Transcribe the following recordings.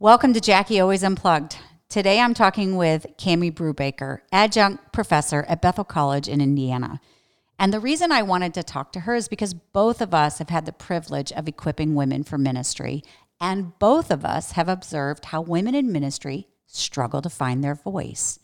Welcome to Jackie Always Unplugged. Today I'm talking with Cami Brubaker, adjunct professor at Bethel College in Indiana. And the reason I wanted to talk to her is because both of us have had the privilege of equipping women for ministry, and both of us have observed how women in ministry struggle to find their voice.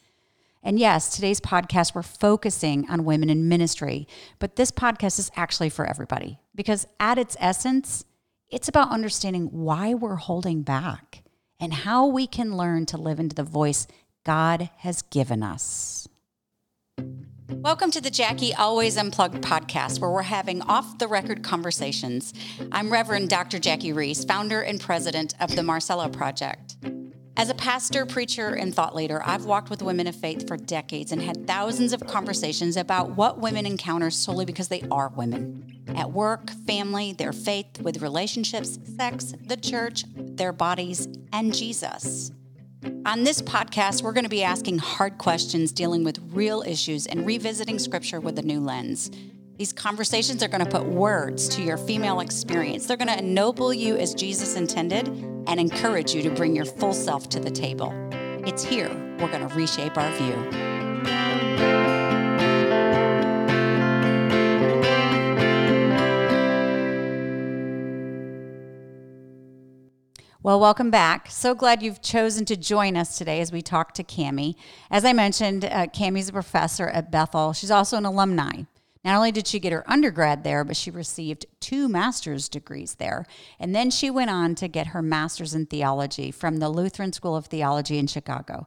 And yes, today's podcast, we're focusing on women in ministry, but this podcast is actually for everybody because at its essence, it's about understanding why we're holding back and how we can learn to live into the voice God has given us. Welcome to the Jackie Always Unplugged podcast, where we're having off the record conversations. I'm Reverend Dr. Jackie Roese, founder and president of the Marcella Project. As a pastor, preacher, and thought leader, I've walked with women of faith for decades and had thousands of conversations about what women encounter solely because they are women. At work, family, their faith, with relationships, sex, the church, their bodies, and Jesus. On this podcast, we're going to be asking hard questions, dealing with real issues, and revisiting scripture with a new lens. These conversations are going to put words to your female experience. They're going to ennoble you as Jesus intended and encourage you to bring your full self to the table. It's here we're going to reshape our view. Well, welcome back. So glad you've chosen to join us today as we talk to Cami. As I mentioned, uh, Cami's a professor at Bethel. She's also an alumni not only did she get her undergrad there, but she received two master's degrees there. And then she went on to get her master's in theology from the Lutheran School of Theology in Chicago.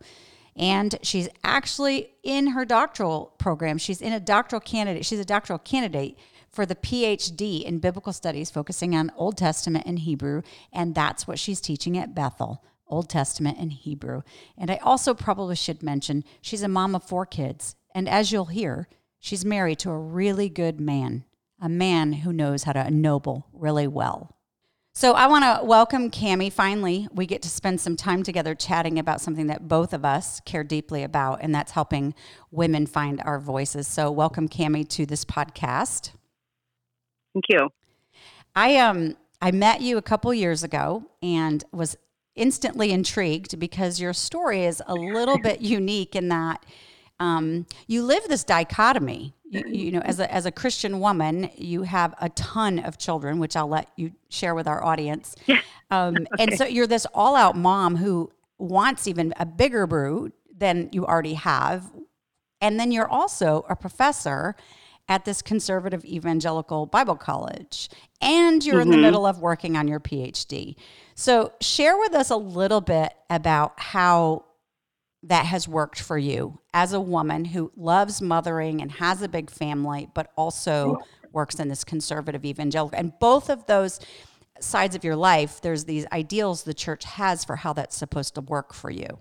And she's actually in her doctoral program. She's in a doctoral candidate. She's a doctoral candidate for the PhD in biblical studies, focusing on Old Testament and Hebrew. And that's what she's teaching at Bethel. Old Testament and Hebrew. And I also probably should mention she's a mom of four kids. And as you'll hear, She's married to a really good man, a man who knows how to ennoble really well. So I want to welcome Cami. Finally, we get to spend some time together chatting about something that both of us care deeply about, and that's helping women find our voices. So welcome, Cami, to this podcast. Thank you. I um I met you a couple years ago and was instantly intrigued because your story is a little bit unique in that um, you live this dichotomy. You, you, know, as a, as a Christian woman, you have a ton of children, which I'll let you share with our audience. Um, okay. And so you're this all out mom who wants even a bigger brood than you already have. And then you're also a professor at this conservative evangelical Bible college, and you're mm-hmm. in the mm-hmm. middle of working on your PhD. So, share with us a little bit about how that has worked for you as a woman who loves mothering and has a big family, but also works in this conservative evangelical. And both of those sides of your life, there's these ideals the church has for how that's supposed to work for you.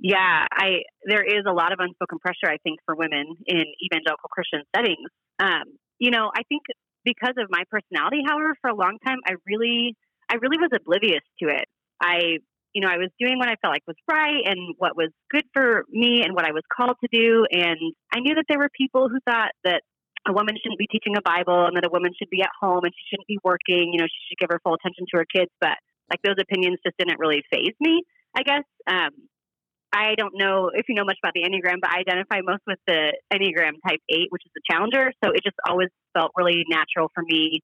Yeah, I there is a lot of unspoken pressure, I think, for women in evangelical Christian settings. Um, you know, I think because of my personality, however, for a long time, I really, I really was oblivious to it. I you know, I was doing what I felt like was right and what was good for me and what I was called to do. And I knew that there were people who thought that a woman shouldn't be teaching a Bible and that a woman should be at home and she shouldn't be working. You know, she should give her full attention to her kids. But like those opinions just didn't really faze me, I guess. Um, I don't know if you know much about the Enneagram, but I identify most with the Enneagram type eight, which is the challenger. So it just always felt really natural for me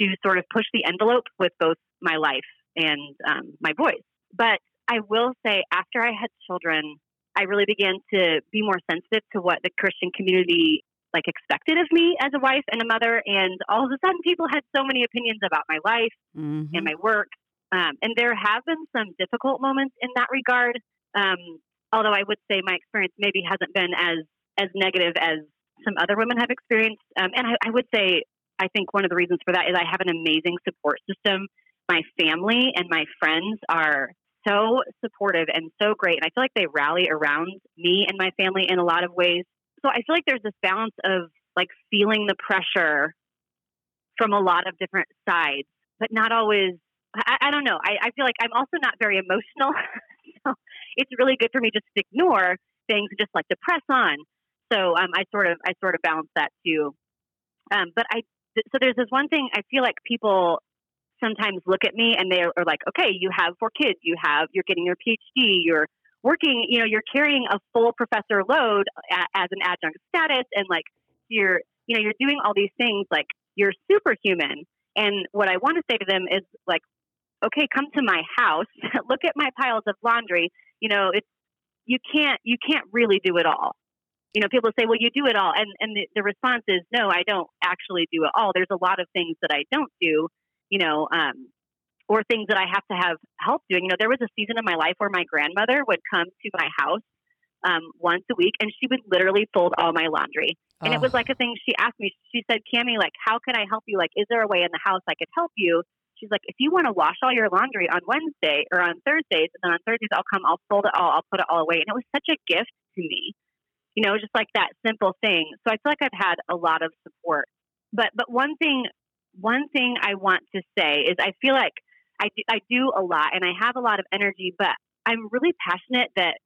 to sort of push the envelope with both my life and um, my voice. But I will say, after I had children, I really began to be more sensitive to what the Christian community like expected of me as a wife and a mother. And all of a sudden, people had so many opinions about my life mm-hmm. and my work. Um, and there have been some difficult moments in that regard. Um, although I would say my experience maybe hasn't been as as negative as some other women have experienced. Um, and I, I would say I think one of the reasons for that is I have an amazing support system. My family and my friends are so supportive and so great. And I feel like they rally around me and my family in a lot of ways. So I feel like there's this balance of like feeling the pressure from a lot of different sides, but not always. I, I don't know. I, I feel like I'm also not very emotional. so it's really good for me just to ignore things and just like to press on. So um, I sort of I sort of balance that too. Um, but I so there's this one thing I feel like people sometimes look at me and they are like, okay, you have four kids, you have, you're getting your PhD, you're working, you know, you're carrying a full professor load as an adjunct status and like you're, you know, you're doing all these things like you're superhuman. And what I want to say to them is like, okay, come to my house, look at my piles of laundry. You know, it's, you can't, you can't really do it all. You know, people say, well, you do it all. And, and the, the response is, no, I don't actually do it all. There's a lot of things that I don't do, you know, um, or things that I have to have help doing. You know, there was a season of my life where my grandmother would come to my house um, once a week and she would literally fold all my laundry. And oh. it was like a thing she asked me. She said, Cami, like, how can I help you? Like, is there a way in the house I could help you? She's like, if you want to wash all your laundry on Wednesday or on Thursdays, and then on Thursdays I'll come, I'll fold it all, I'll put it all away. And it was such a gift to me, you know, just like that simple thing. So I feel like I've had a lot of support. But but one thing, one thing I want to say is I feel like I do, I do a lot and I have a lot of energy, but I'm really passionate that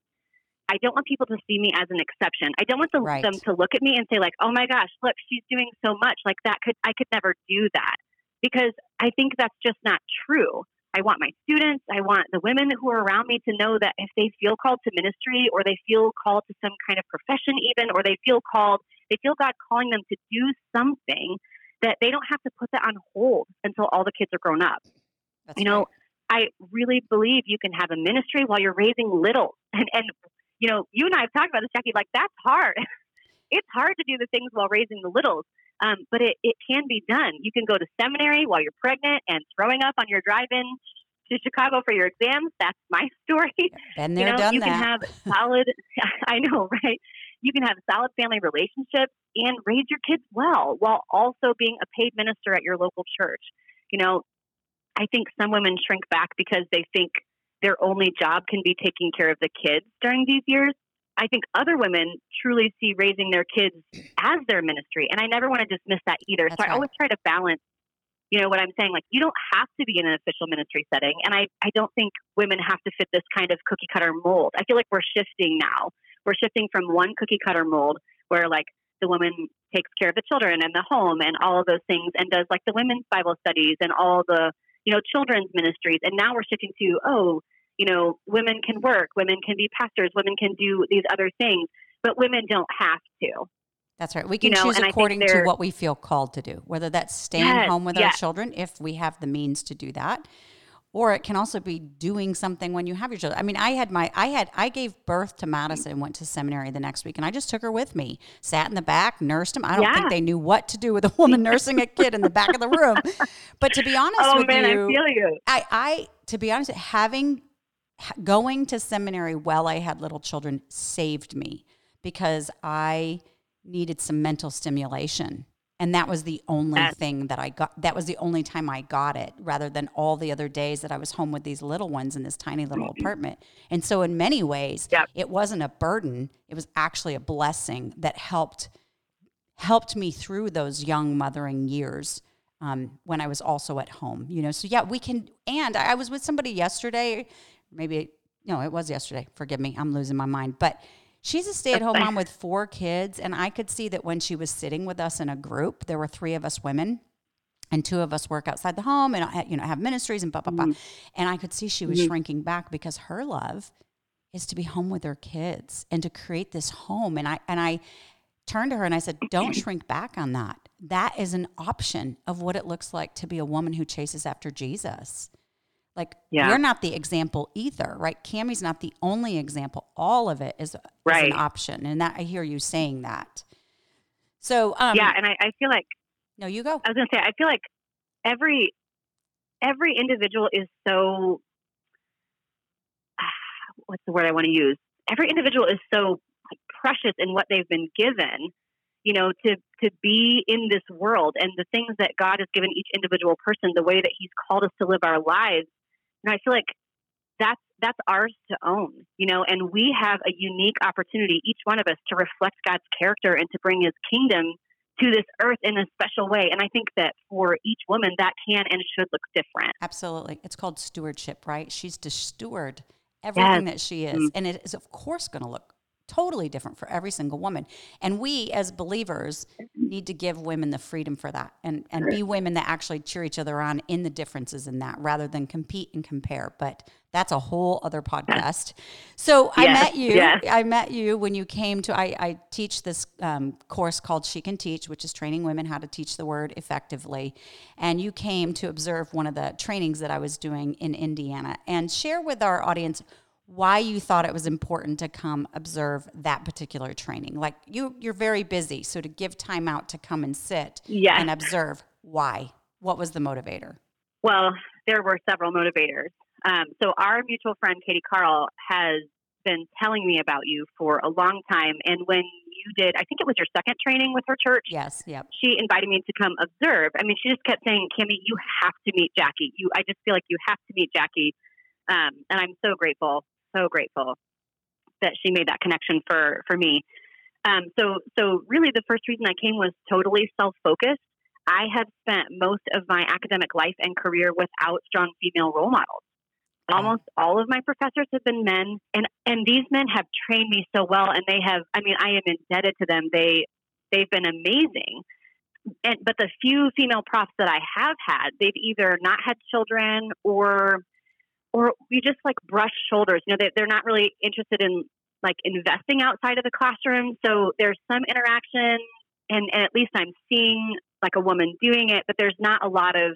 I don't want people to see me as an exception. I don't want the, right. them to look at me and say like, "Oh my gosh, look, she's doing so much. Like that could I could never do that." Because I think that's just not true. I want my students, I want the women who are around me to know that if they feel called to ministry or they feel called to some kind of profession even or they feel called, they feel God calling them to do something that they don't have to put that on hold until all the kids are grown up. That's you know, right. I really believe you can have a ministry while you're raising little. And, and, you know, you and I have talked about this, Jackie, like that's hard. it's hard to do the things while raising the littles, um, but it, it can be done. You can go to seminary while you're pregnant and throwing up on your drive in to Chicago for your exams. That's my story. Been there, you know, done you that. can have solid, I know, right? You can have solid family relationships and raise your kids well while also being a paid minister at your local church. You know, I think some women shrink back because they think their only job can be taking care of the kids during these years. I think other women truly see raising their kids as their ministry. And I never want to dismiss that either. That's so I always try to balance, you know, what I'm saying. Like, you don't have to be in an official ministry setting. And I, I don't think women have to fit this kind of cookie cutter mold. I feel like we're shifting now. We're shifting from one cookie cutter mold where, like, the woman takes care of the children and the home and all of those things and does like the women's Bible studies and all the you know, children's ministries. And now we're shifting to, oh, you know, women can work, women can be pastors, women can do these other things, but women don't have to. That's right. We can you know, choose according to what we feel called to do, whether that's staying yes, home with yes. our children if we have the means to do that, or it can also be doing something when you have your children. I mean, I had my, I had, I gave birth to Madison and went to seminary the next week, and I just took her with me, sat in the back, nursed him. I don't yeah. think they knew what to do with a woman nursing a kid in the back of the room. But to be honest oh, with man, you, I feel you. I, I, to be honest, having going to seminary while I had little children saved me because I needed some mental stimulation and that was the only thing that I got. That was the only time I got it, rather than all the other days that I was home with these little ones in this tiny little mm-hmm. apartment. And so, in many ways, yep. it wasn't a burden; it was actually a blessing that helped helped me through those young mothering years um, when I was also at home. You know, so yeah, we can. And I was with somebody yesterday, maybe no, it was yesterday. Forgive me, I'm losing my mind, but She's a stay at home mom with four kids. And I could see that when she was sitting with us in a group, there were three of us women and two of us work outside the home and uh, you know have ministries and blah blah blah. Mm-hmm. And I could see she was mm-hmm. shrinking back because her love is to be home with her kids and to create this home. And I and I turned to her and I said, "Don't shrink back on that. That is an option of what it looks like to be a woman who chases after Jesus." Like yeah. you're not the example either, right? Cami's not the only example. All of it is, right. is an option, and that I hear you saying that. So um, yeah, and I, I feel like no, you go. I was gonna say I feel like every every individual is so what's the word I want to use? Every individual is so precious in what they've been given, you know, to to be in this world and the things that God has given each individual person, the way that He's called us to live our lives and I feel like that's that's ours to own, you know, and we have a unique opportunity, each one of us, to reflect God's character and to bring his kingdom to this earth in a special way. And I think that for each woman that can and should look different. Absolutely. It's called stewardship, right? She's to steward everything yes. that she is. Mm-hmm. And it is of course gonna look totally different for every single woman. And we as believers need to give women the freedom for that and, and be women that actually cheer each other on in the differences in that rather than compete and compare. But that's a whole other podcast. So I met you. I met you when you came to. I, I teach this um, course called She Can Teach, which is training women how to teach the word effectively. And you came to observe one of the trainings that I was doing in Indiana. And share with our audience why you thought it was important to come observe that particular training. Like you, you're very busy, so to give time out to come and sit yes. and observe. Why? What was the motivator? Well, there were several motivators. Um, so our mutual friend Katie Carl has been telling me about you for a long time, and when you did, I think it was your second training with her church. Yes, yep. She invited me to come observe. I mean, she just kept saying, "Cami, you have to meet Jackie. You, I just feel like you have to meet Jackie." Um, and I'm so grateful, so grateful that she made that connection for for me. Um, so, so really, the first reason I came was totally self focused. I have spent most of my academic life and career without strong female role models. Almost all of my professors have been men, and and these men have trained me so well, and they have. I mean, I am indebted to them. They they've been amazing. And but the few female profs that I have had, they've either not had children or or we just like brush shoulders. You know, they, they're not really interested in like investing outside of the classroom. So there's some interaction, and, and at least I'm seeing like a woman doing it, but there's not a lot of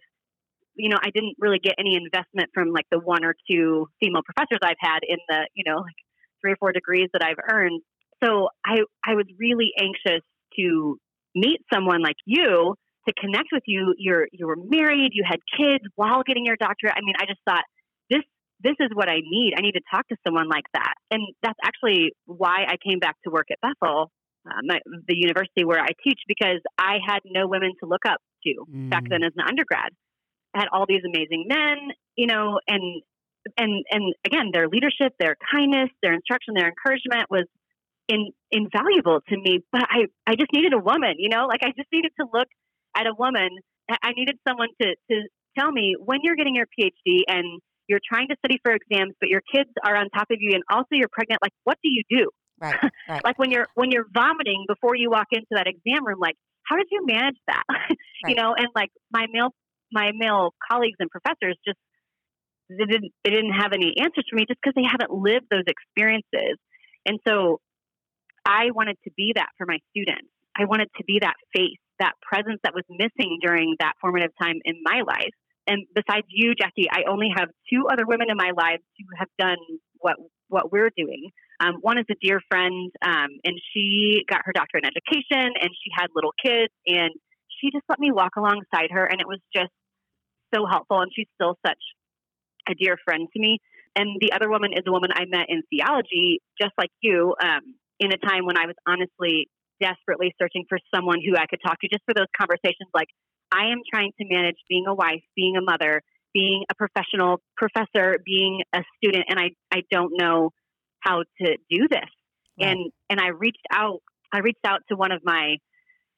you know, I didn't really get any investment from like the one or two female professors I've had in the, you know, like three or four degrees that I've earned. So I, I was really anxious to meet someone like you to connect with you. You're, you were married, you had kids while getting your doctorate. I mean, I just thought this, this is what I need. I need to talk to someone like that. And that's actually why I came back to work at Bethel, uh, my, the university where I teach, because I had no women to look up to mm. back then as an undergrad I had all these amazing men, you know, and and and again, their leadership, their kindness, their instruction, their encouragement was in, invaluable to me. But I I just needed a woman, you know, like I just needed to look at a woman. I needed someone to to tell me when you're getting your PhD and you're trying to study for exams, but your kids are on top of you, and also you're pregnant. Like, what do you do? Right, right. like when you're when you're vomiting before you walk into that exam room, like how did you manage that? right. You know, and like my male my male colleagues and professors just they didn't they didn't have any answers for me just because they haven't lived those experiences. And so I wanted to be that for my students. I wanted to be that face, that presence that was missing during that formative time in my life. And besides you, Jackie, I only have two other women in my life who have done what what we're doing. Um, one is a dear friend, um, and she got her doctorate in education, and she had little kids, and she just let me walk alongside her, and it was just so helpful. And she's still such a dear friend to me. And the other woman is a woman I met in theology, just like you, um, in a time when I was honestly desperately searching for someone who I could talk to just for those conversations. Like, I am trying to manage being a wife, being a mother, being a professional professor, being a student, and I, I don't know how to do this. Right. And and I reached out I reached out to one of my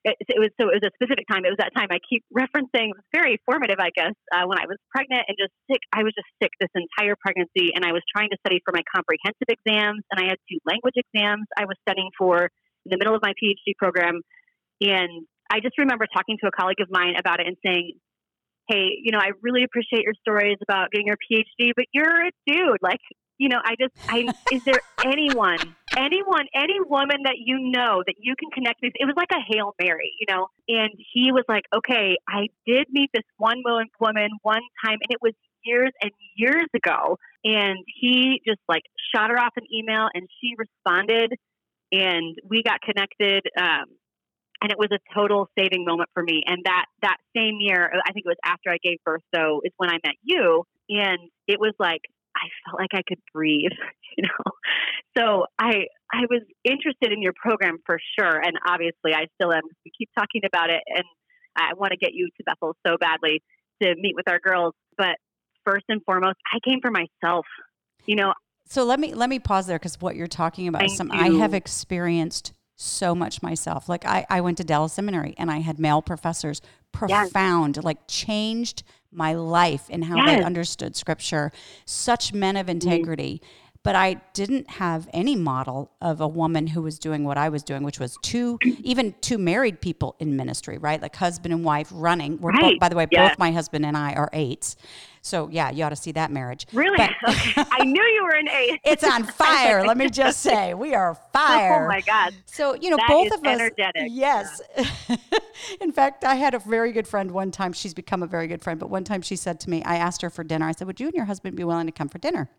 it, it, was so it was a specific time. It was that time I keep referencing. It was very formative, I guess, uh, when I was pregnant and just sick. I was just sick this entire pregnancy, and I was trying to study for my comprehensive exams, and I had two language exams I was studying for in the middle of my PhD program, and I just remember talking to a colleague of mine about it and saying, "Hey, you know, I really appreciate your stories about getting your PhD, but you're a dude. Like, you know, I just, I, is there anyone, anyone, any woman that you know that you can connect with? It was like a Hail Mary, you know? And he was like, okay, I did meet this one woman one time and it was years and years ago. And he just like shot her off an email and she responded and we got connected. Um, and it was a total saving moment for me. And that, that same year, I think it was after I gave birth, so is when I met you. And it was like I felt like I could breathe, you know. So I I was interested in your program for sure, and obviously I still am. We keep talking about it, and I want to get you to Bethel so badly to meet with our girls. But first and foremost, I came for myself. You know. So let me let me pause there because what you're talking about is something I have experienced so much myself. Like I, I went to Dallas Seminary and I had male professors, profound, yes. like changed my life and how yes. I understood scripture. Such men of integrity. Mm-hmm. But I didn't have any model of a woman who was doing what I was doing, which was two, even two married people in ministry, right? Like husband and wife running. We're right. both, by the way, yeah. both my husband and I are eights. So yeah, you ought to see that marriage. Really? But, okay. I knew you were an eight. it's on fire. let me just say, we are fire. Oh my God. So you know, That both of us. energetic. Yes. In fact, I had a very good friend one time. She's become a very good friend, but one time she said to me, I asked her for dinner. I said, "Would you and your husband be willing to come for dinner?"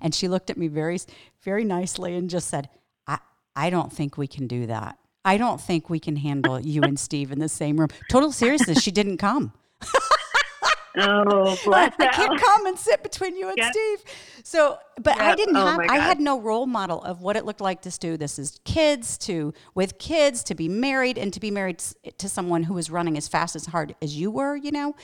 And she looked at me very, very nicely and just said, "I, I don't think we can do that. I don't think we can handle you and Steve in the same room." Total seriousness, she didn't come. Oh, bless I can't come and sit between you and Yep. Steve. So, but I didn't Oh have, I had no role model of what it looked like to do this as kids, to with kids, to be married, and to be married to someone who was running as fast as hard as you were, you know.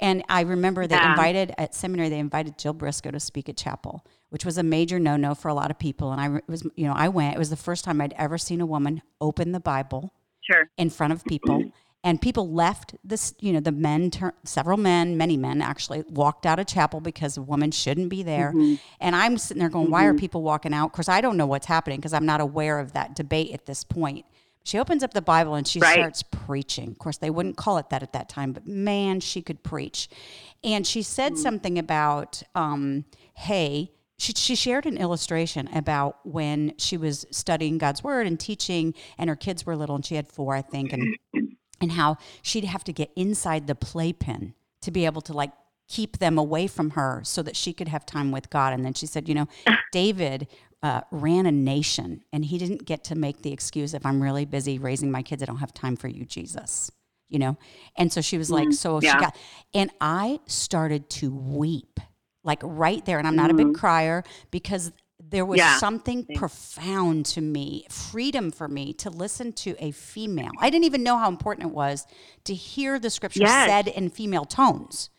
And I remember they Yeah. invited at seminary, they invited Jill Briscoe to speak at chapel, which was a major no no for a lot of people. And I was, you know, I went. It was the first time I'd ever seen a woman open the Bible Sure. in front of people and people left this you know the men tur- several men many men actually walked out of chapel because a woman shouldn't be there mm-hmm. and i'm sitting there going why are mm-hmm. people walking out of course i don't know what's happening because i'm not aware of that debate at this point she opens up the bible and she Right. starts preaching of course they wouldn't call it that at that time but man she could preach and she said mm. something about um, hey she, she shared an illustration about when she was studying God's word and teaching, and her kids were little, and she had four, I think, and and how she'd have to get inside the playpen to be able to like keep them away from her so that she could have time with God. And then she said, you know, David uh, ran a nation, and he didn't get to make the excuse if I'm really busy raising my kids, I don't have time for you, Jesus. You know, and so she was like, so she got, and I started to weep like right there. And I'm not a big mm-hmm. crier because there was Yeah. something profound to me, freedom for me to listen to a female. I didn't even know how important it was to hear the scripture Yes. said in female tones,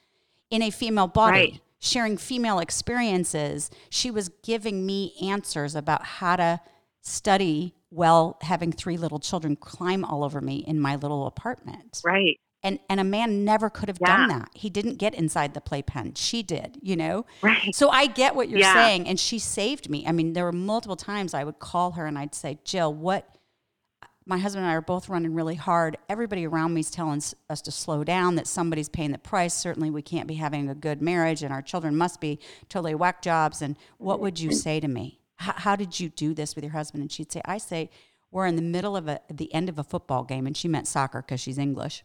in a female body. Right. Sharing female experiences, she was giving me answers about how to study while having three little children climb all over me in my little apartment Right. And and a man never could have done that. He didn't get inside the playpen she did you know? Right. so i get what you're Yeah. saying and she saved me. I mean there were multiple times i would call her and i'd say jill what my husband and i are both running really hard. Everybody around me is telling us to slow down that somebody's paying the price. Certainly we can't be having a good marriage and our children must be totally whack jobs. And what would you say to me? How, how did you do this with your husband? And she'd say i say we're in the middle of a, the end of a football game and she meant soccer because she's english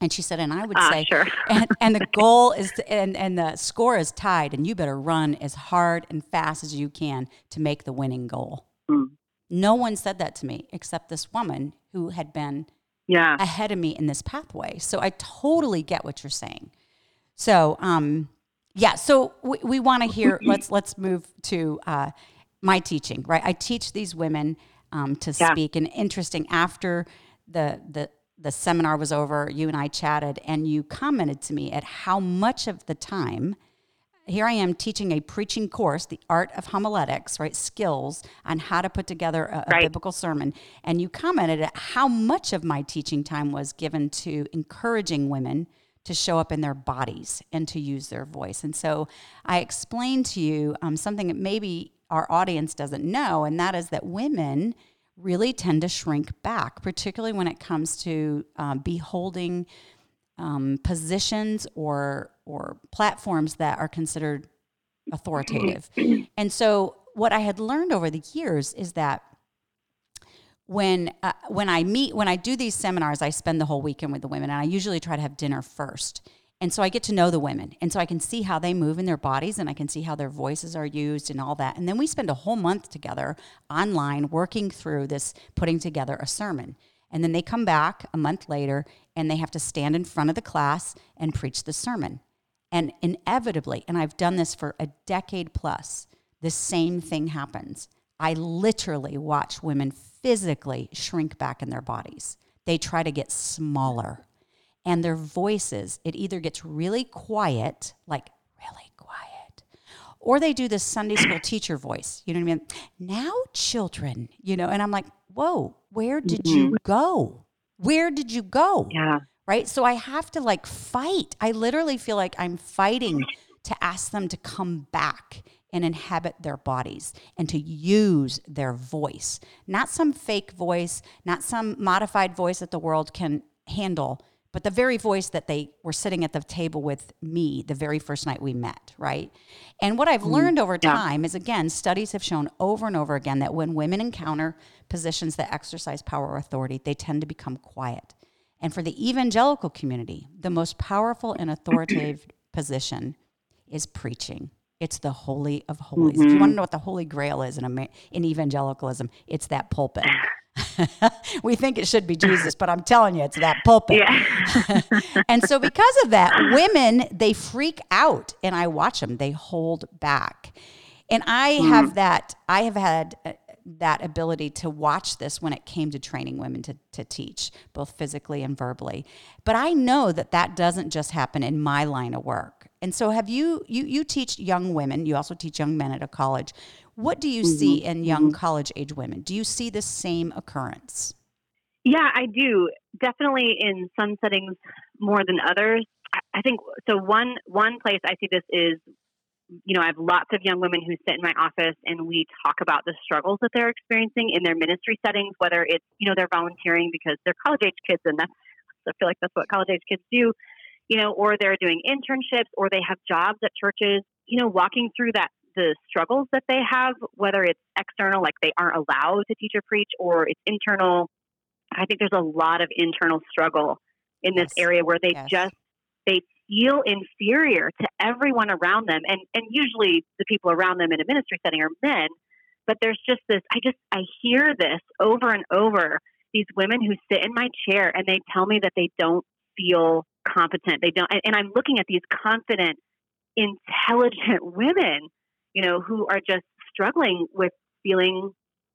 and she said, and I would Ah, say, sure. and, and the goal is, to, and, and the score is tied, and you better run as hard and fast as you can to make the winning goal. Mm. No one said that to me except this woman who had been Yeah. ahead of me in this pathway. So I totally get what you're saying. So, um, yeah. So we, we want to hear. let's let's move to uh, my teaching. Right, I teach these women um, to Yeah. speak. And interesting after the the the seminar was over, you and I chatted, and you commented to me at how much of the time here I am teaching a preaching course, the art of homiletics, right? Skills on how to put together a, a Right. biblical sermon. And you commented at how much of my teaching time was given to encouraging women to show up in their bodies and to use their voice. And so I explained to you um, something that maybe our audience doesn't know, and that is that women really tend to shrink back, particularly when it comes to um, beholding um, positions or or platforms that are considered authoritative. and so, what I had learned over the years is that when uh, when I meet when I do these seminars, I spend the whole weekend with the women, and I usually try to have dinner first. And so I get to know the women, and so I can see how they move in their bodies, and I can see how their voices are used, and all that. And then we spend a whole month together online working through this, putting together a sermon. And then they come back a month later, and they have to stand in front of the class and preach the sermon. And inevitably, and I've done this for a decade plus, the same thing happens. I literally watch women physically shrink back in their bodies. They try to get smaller. And their voices, it either gets really quiet, like really quiet, or they do this Sunday school teacher voice. You know what I mean? Now, children, you know, and I'm like, whoa, where did you mm-hmm. go? Where did you go? Yeah. right? So I have to like fight. I literally feel like I'm fighting to ask them to come back and inhabit their bodies and to use their voice, not some fake voice, not some modified voice that the world can handle, but the very voice that they were sitting at the table with me the very first night we met, right? And what I've mm, learned over time yeah. is again, studies have shown over and over again that when women encounter positions that exercise power or authority, they tend to become quiet. And for the evangelical community, the most powerful and authoritative position is preaching. It's the holy of holies. Mm-hmm. If you want to know what the holy grail is in, in evangelicalism, it's that pulpit. we think it should be Jesus, but I'm telling you, it's that pulpit. Yeah. and so, because of that, women, they freak out, and I watch them, they hold back. And I mm. have that, I have had uh, that ability to watch this when it came to training women to, to teach, both physically and verbally. But I know that that doesn't just happen in my line of work. And so, have you, you, you teach young women, you also teach young men at a college. What do you mm-hmm. see in young mm-hmm. college age women? Do you see the same occurrence? Yeah, I do. Definitely in some settings more than others. I think so. One one place I see this is, you know, I have lots of young women who sit in my office and we talk about the struggles that they're experiencing in their ministry settings. Whether it's you know they're volunteering because they're college age kids and that's I feel like that's what college age kids do, you know, or they're doing internships or they have jobs at churches. You know, walking through that the struggles that they have, whether it's external, like they aren't allowed to teach or preach, or it's internal. I think there's a lot of internal struggle in this yes. area where they yes. just they feel inferior to everyone around them, and and usually the people around them in a ministry setting are men. But there's just this. I just I hear this over and over. These women who sit in my chair and they tell me that they don't feel competent. They don't, and, and I'm looking at these confident, intelligent women you know, who are just struggling with feeling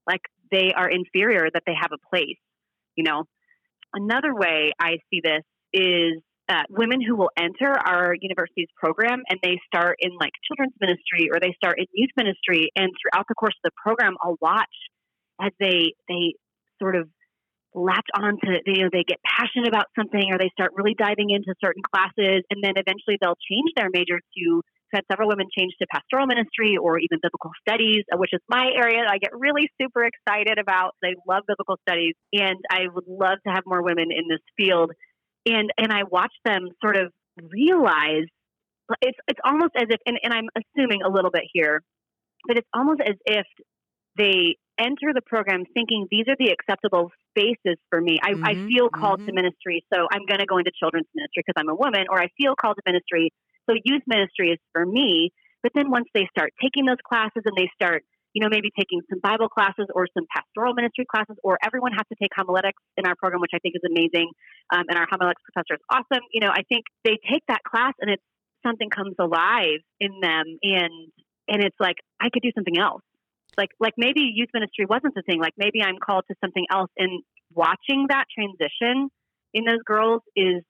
like they are inferior, that they have a place, you know. Another way I see this is uh, women who will enter our university's program and they start in like children's ministry or they start in youth ministry and throughout the course of the program I'll watch as they they sort of latch on to you know they get passionate about something or they start really diving into certain classes and then eventually they'll change their major to had several women change to pastoral ministry or even biblical studies, which is my area that I get really super excited about. I love biblical studies, and I would love to have more women in this field. And and I watch them sort of realize it's it's almost as if, and, and I'm assuming a little bit here, but it's almost as if they enter the program thinking these are the acceptable spaces for me. I, mm-hmm, I feel called mm-hmm. to ministry, so I'm going to go into children's ministry because I'm a woman, or I feel called to ministry, so youth ministry is for me. But then once they start taking those classes and they start, you know, maybe taking some Bible classes or some pastoral ministry classes, or everyone has to take homiletics in our program, which I think is amazing. Um, and our homiletics professor is awesome. You know, I think they take that class and it's something comes alive in them, and and it's like I could do something else. Like like maybe youth ministry wasn't the thing. Like maybe I'm called to something else. And watching that transition in those girls is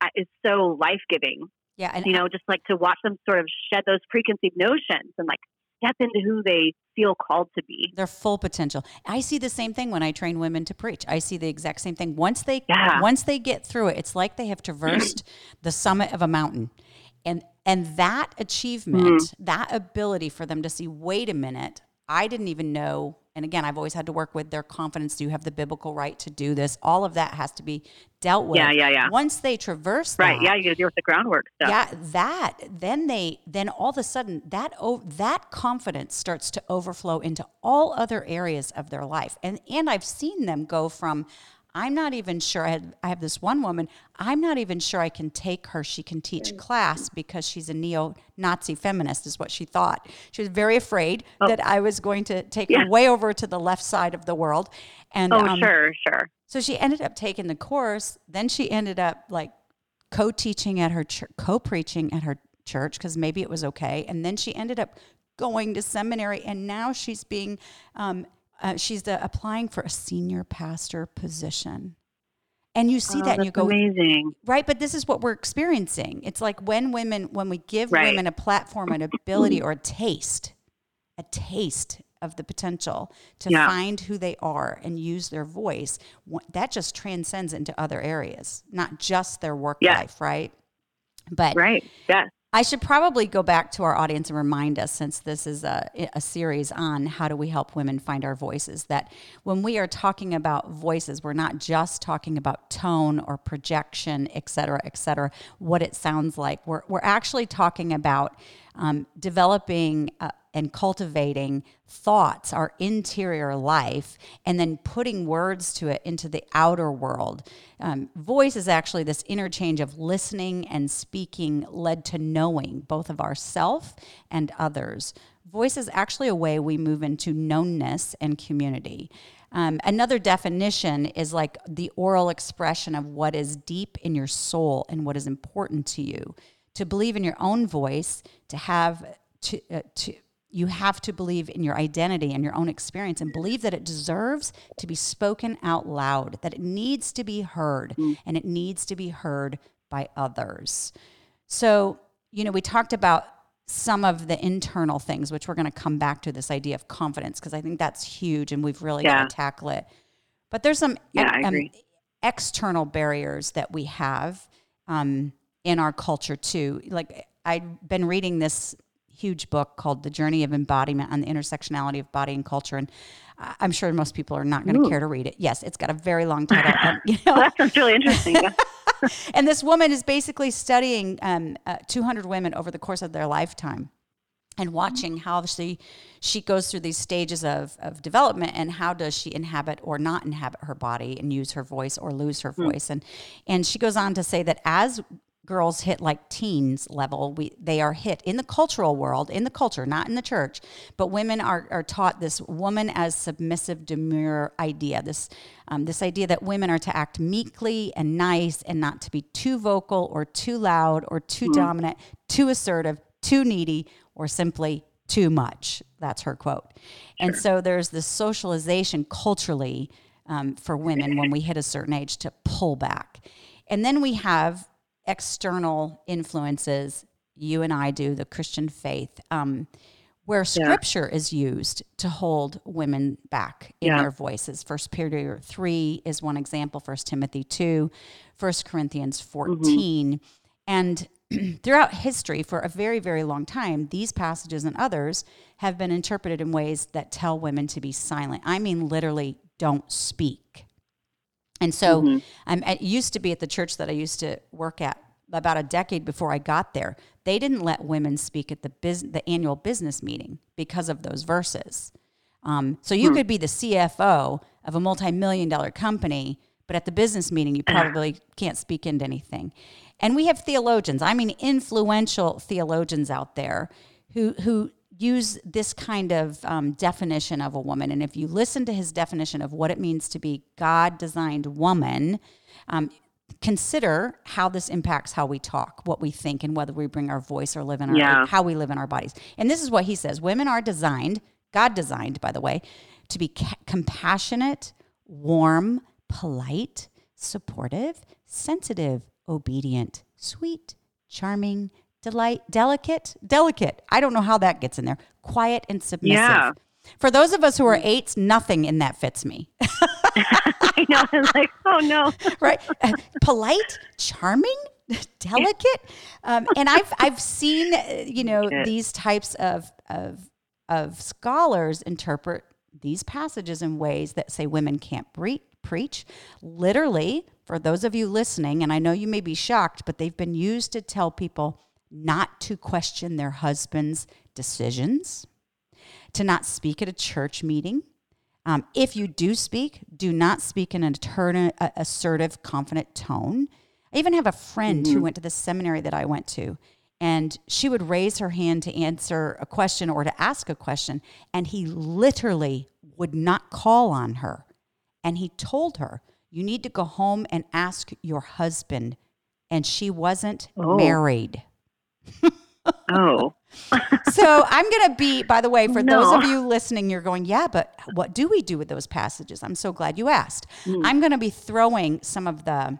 uh, is so life giving yeah, and you know, just like to watch them sort of shed those preconceived notions and like step into who they feel called to be. Their full potential. I see the same thing when I train women to preach. I see the exact same thing. Once they yeah. once they get through it, it's like they have traversed the summit of a mountain. And and that achievement, mm-hmm. that ability for them to see, wait a minute, I didn't even know and again, I've always had to work with their confidence. Do you have the biblical right to do this? All of that has to be dealt with. Yeah, yeah, yeah. Once they traverse right, that, yeah, you got to deal with the groundwork stuff. Yeah, that then they then all of a sudden that oh, that confidence starts to overflow into all other areas of their life, and and I've seen them go from I'm not even sure. I, had, I have this one woman, I'm not even sure I can take her. She can teach class because she's a neo Nazi feminist, is what she thought. She was very afraid oh. that I was going to take yeah. her way over to the left side of the world. And oh, um, sure, sure. So she ended up taking the course. Then she ended up like co teaching at her church, co preaching at her church because maybe it was okay. And then she ended up going to seminary and now she's being um, uh, she's uh, applying for a senior pastor position. And you see oh, that and you go, amazing. Right. But this is what we're experiencing. It's like when women, when we give right. women a platform, an ability, or a taste, a taste of the potential to yeah. find who they are and use their voice, that just transcends into other areas, not just their work yeah. life. Right. But right. Yeah. I should probably go back to our audience and remind us, since this is a, a series on how do we help women find our voices, that when we are talking about voices, we're not just talking about tone or projection, et cetera, et cetera, what it sounds like. We're, we're actually talking about um, developing and cultivating thoughts, our interior life, and then putting words to it into the outer world. Um, voice is actually this interchange of listening and speaking led to knowing both of ourself and others. Voice is actually a way we move into knownness and community. Um, another definition is like the oral expression of what is deep in your soul and what is important to you. To believe in your own voice, to have to, uh, to you have to believe in your identity and your own experience and believe that it deserves to be spoken out loud, that it needs to be heard mm. and it needs to be heard by others. So, you know, we talked about some of the internal things, which we're going to come back to this idea of confidence, because I think that's huge and we've really yeah. got to tackle it. But there's some yeah, um, external barriers that we have um, in our culture too. Like I've been reading this huge book called The Journey of Embodiment on the Intersectionality of Body and Culture. And I'm sure most people are not going to care to read it. Yes, it's got a very long title. Um, you know. well, that's really interesting. and this woman is basically studying um, uh, 200 women over the course of their lifetime and watching how she she goes through these stages of, of development and how does she inhabit or not inhabit her body and use her voice or lose her hmm. voice and and she goes on to say that as girls hit like teens level we they are hit in the cultural world in the culture not in the church but women are, are taught this woman as submissive demure idea this um, this idea that women are to act meekly and nice and not to be too vocal or too loud or too mm-hmm. dominant too assertive too needy or simply too much that's her quote sure. and so there's this socialization culturally um, for women when we hit a certain age to pull back and then we have external influences, you and I do, the Christian faith, um, where scripture yeah. is used to hold women back in yeah. their voices. First Peter 3 is one example, First Timothy 2, First Corinthians 14. Mm-hmm. And throughout history, for a very, very long time, these passages and others have been interpreted in ways that tell women to be silent. I mean, literally, don't speak. And so mm-hmm. I'm, it used to be at the church that I used to work at about a decade before I got there. They didn't let women speak at the bus- the annual business meeting because of those verses. Um, so you hmm. could be the CFO of a multi-million dollar company, but at the business meeting you probably can't speak into anything. And we have theologians, I mean influential theologians out there who who use this kind of um, definition of a woman. And if you listen to his definition of what it means to be God designed woman, um, consider how this impacts how we talk, what we think, and whether we bring our voice or live in our yeah. how we live in our bodies. And this is what he says: women are designed, God designed, by the way, to be ca- compassionate, warm, polite, supportive, sensitive, obedient, sweet, charming, delight, delicate, delicate. I don't know how that gets in there. Quiet and submissive. Yeah. For those of us who are eights, nothing in that fits me. I know. It's like, oh no. right. Polite, charming, delicate. Um, and I've I've seen uh, you know these types of of of scholars interpret these passages in ways that say women can't preach. Literally, for those of you listening, and I know you may be shocked, but they've been used to tell people not to question their husband's decisions, to not speak at a church meeting. Um, if you do speak, do not speak in an assertive, confident tone. I even have a friend mm-hmm. who went to the seminary that I went to, and she would raise her hand to answer a question or to ask a question, and he literally would not call on her. And he told her, You need to go home and ask your husband. And she wasn't oh. married oh. so I'm going to be, by the way, for no. those of you listening, you're going, yeah, but what do we do with those passages? I'm so glad you asked. Mm. I'm going to be throwing some of the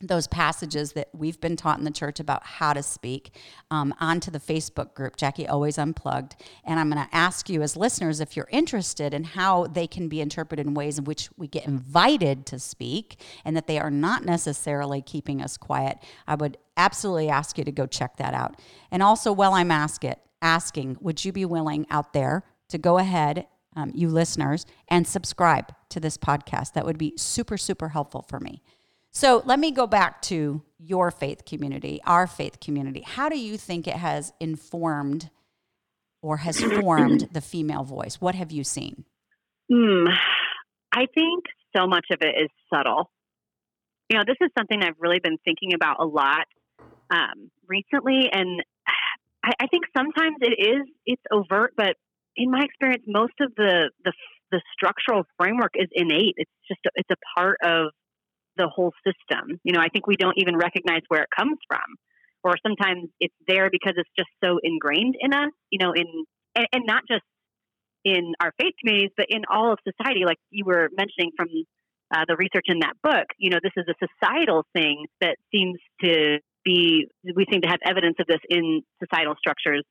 those passages that we've been taught in the church about how to speak um, onto the Facebook group, Jackie Always Unplugged. And I'm going to ask you, as listeners, if you're interested in how they can be interpreted in ways in which we get invited to speak and that they are not necessarily keeping us quiet. I would absolutely ask you to go check that out. And also, while I'm ask it, asking, would you be willing out there to go ahead, um, you listeners, and subscribe to this podcast? That would be super, super helpful for me. So let me go back to your faith community, our faith community. How do you think it has informed or has formed the female voice? What have you seen? Hmm. I think so much of it is subtle. You know, this is something I've really been thinking about a lot um, recently, and I, I think sometimes it is it's overt, but in my experience, most of the the the structural framework is innate. It's just a, it's a part of the whole system. You know, I think we don't even recognize where it comes from, or sometimes it's there because it's just so ingrained in us. You know, in and, and not just in our faith communities, but in all of society. Like you were mentioning from uh, the research in that book, you know, this is a societal thing that seems to be. We seem to have evidence of this in societal structures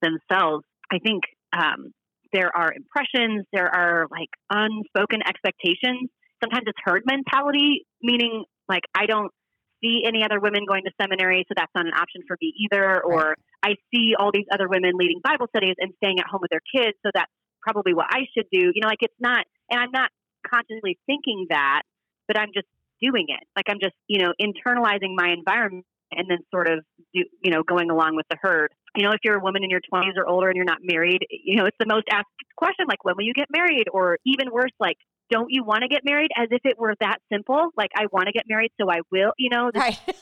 themselves. I think um, there are impressions, there are like unspoken expectations sometimes it's herd mentality, meaning like I don't see any other women going to seminary, so that's not an option for me either. Or I see all these other women leading Bible studies and staying at home with their kids, so that's probably what I should do. You know, like it's not, and I'm not consciously thinking that, but I'm just doing it. Like I'm just, you know, internalizing my environment and then sort of, do, you know, going along with the herd. You know, if you're a woman in your 20s or older and you're not married, you know, it's the most asked question, like, when will you get married? Or even worse, like, don't you want to get married as if it were that simple? Like i want to get married so i will you know? This, right.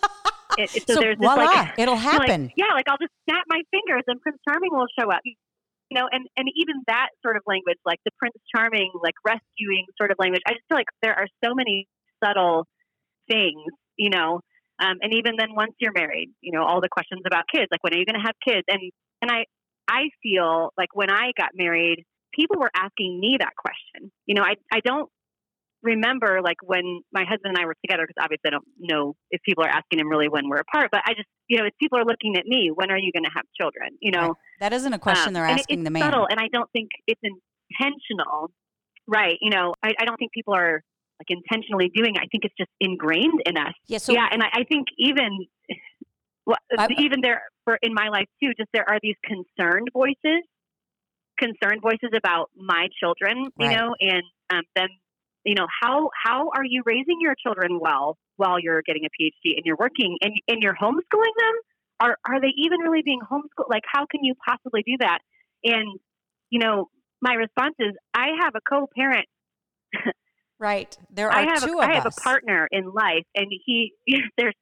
It, so, so there's voila, like it'll happen like, yeah like i'll just snap my fingers and prince charming will show up. You know and and even that sort of language like the prince charming like rescuing sort of language i just feel like there are so many subtle things you know? Um, and even then once you're married you know all the questions about kids like when are you going to have kids? And and i i feel like when i got married people were asking me that question. You know, I, I don't remember like when my husband and I were together, because obviously I don't know if people are asking him really when we're apart, but I just, you know, if people are looking at me, when are you going to have children? You know, that isn't a question um, they're asking it, the man. Subtle, and I don't think it's intentional. Right. You know, I, I don't think people are like intentionally doing it. I think it's just ingrained in us. Yeah. So, yeah. And I, I think even, well, even there for in my life too, just there are these concerned voices concerned voices about my children, you right. know, and um, them, you know, how how are you raising your children well while you're getting a PhD and you're working and and you're homeschooling them? Are are they even really being homeschooled? Like, how can you possibly do that? And you know, my response is, I have a co-parent. right. There are I have two a, of I have us. a partner in life, and he there's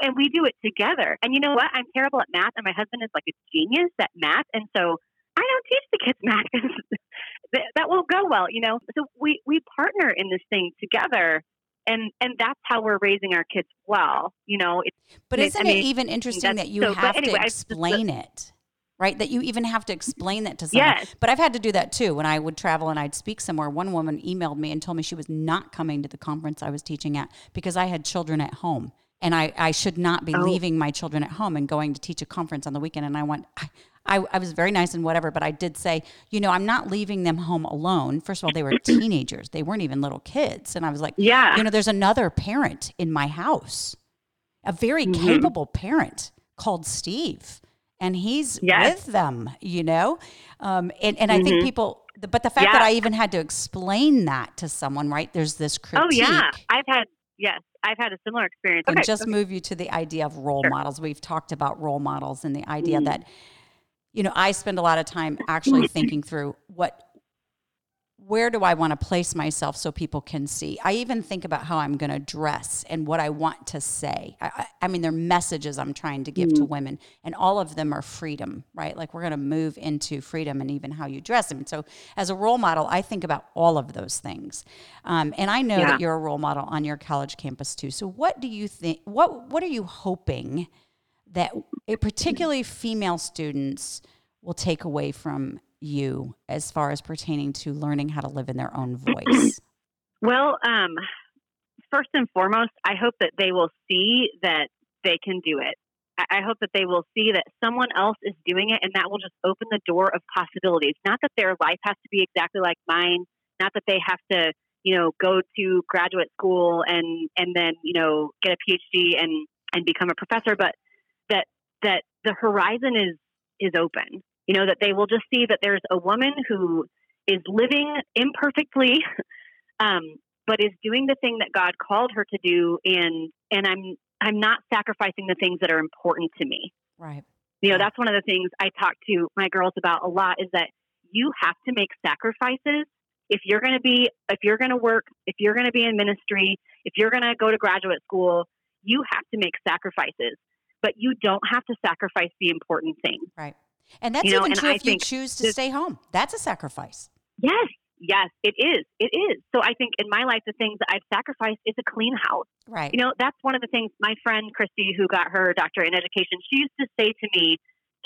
and we do it together. And you know what? I'm terrible at math, and my husband is like a genius at math, and so I don't teach the kids math because that won't go well, you know. So we we partner in this thing together, and and that's how we're raising our kids well, you know. It's, but isn't I mean, it even interesting that you so, have anyway, to explain it? Right, that you even have to explain that to someone. Yes. But I've had to do that too. When I would travel and I'd speak somewhere, one woman emailed me and told me she was not coming to the conference I was teaching at because I had children at home and I, I should not be oh. leaving my children at home and going to teach a conference on the weekend. And I went, I, I, I was very nice and whatever, but I did say, you know, I'm not leaving them home alone. First of all, they were teenagers; they weren't even little kids, and I was like, yeah, you know, there's another parent in my house, a very mm-hmm. capable parent called Steve, and he's yes. with them, you know, um, and and mm-hmm. I think mm-hmm. people. But the fact yeah. that I even had to explain that to someone, right? There's this critique. Oh yeah, I've had yes, I've had a similar experience. And okay. just okay. move you to the idea of role sure. models. We've talked about role models and the idea mm. that you know, I spend a lot of time actually thinking through what where do I want to place myself so people can see? I even think about how I'm going to dress and what I want to say. I, I mean, they're messages I'm trying to give mm-hmm. to women, and all of them are freedom, right? Like we're going to move into freedom and even how you dress. And so, as a role model, I think about all of those things. Um, and I know yeah. that you're a role model on your college campus too. So, what do you think? What What are you hoping? That particularly female students will take away from you as far as pertaining to learning how to live in their own voice? Well, um, first and foremost, I hope that they will see that they can do it. I hope that they will see that someone else is doing it and that will just open the door of possibilities. Not that their life has to be exactly like mine, not that they have to, you know, go to graduate school and and then, you know, get a PhD and and become a professor, but that the horizon is is open. You know, that they will just see that there's a woman who is living imperfectly um, but is doing the thing that God called her to do and and I'm I'm not sacrificing the things that are important to me. Right. You know, that's one of the things I talk to my girls about a lot is that you have to make sacrifices if you're going to be if you're going to work, if you're going to be in ministry, if you're going to go to graduate school, you have to make sacrifices. But you don't have to sacrifice the important thing. Right. And that's you know, even true if you choose to this, stay home. That's a sacrifice. Yes, Yes, it is. It is. So I think in my life, the things that I've sacrificed is a clean house. Right. You know, that's one of the things my friend Christy, who got her doctorate in education, she used to say to me,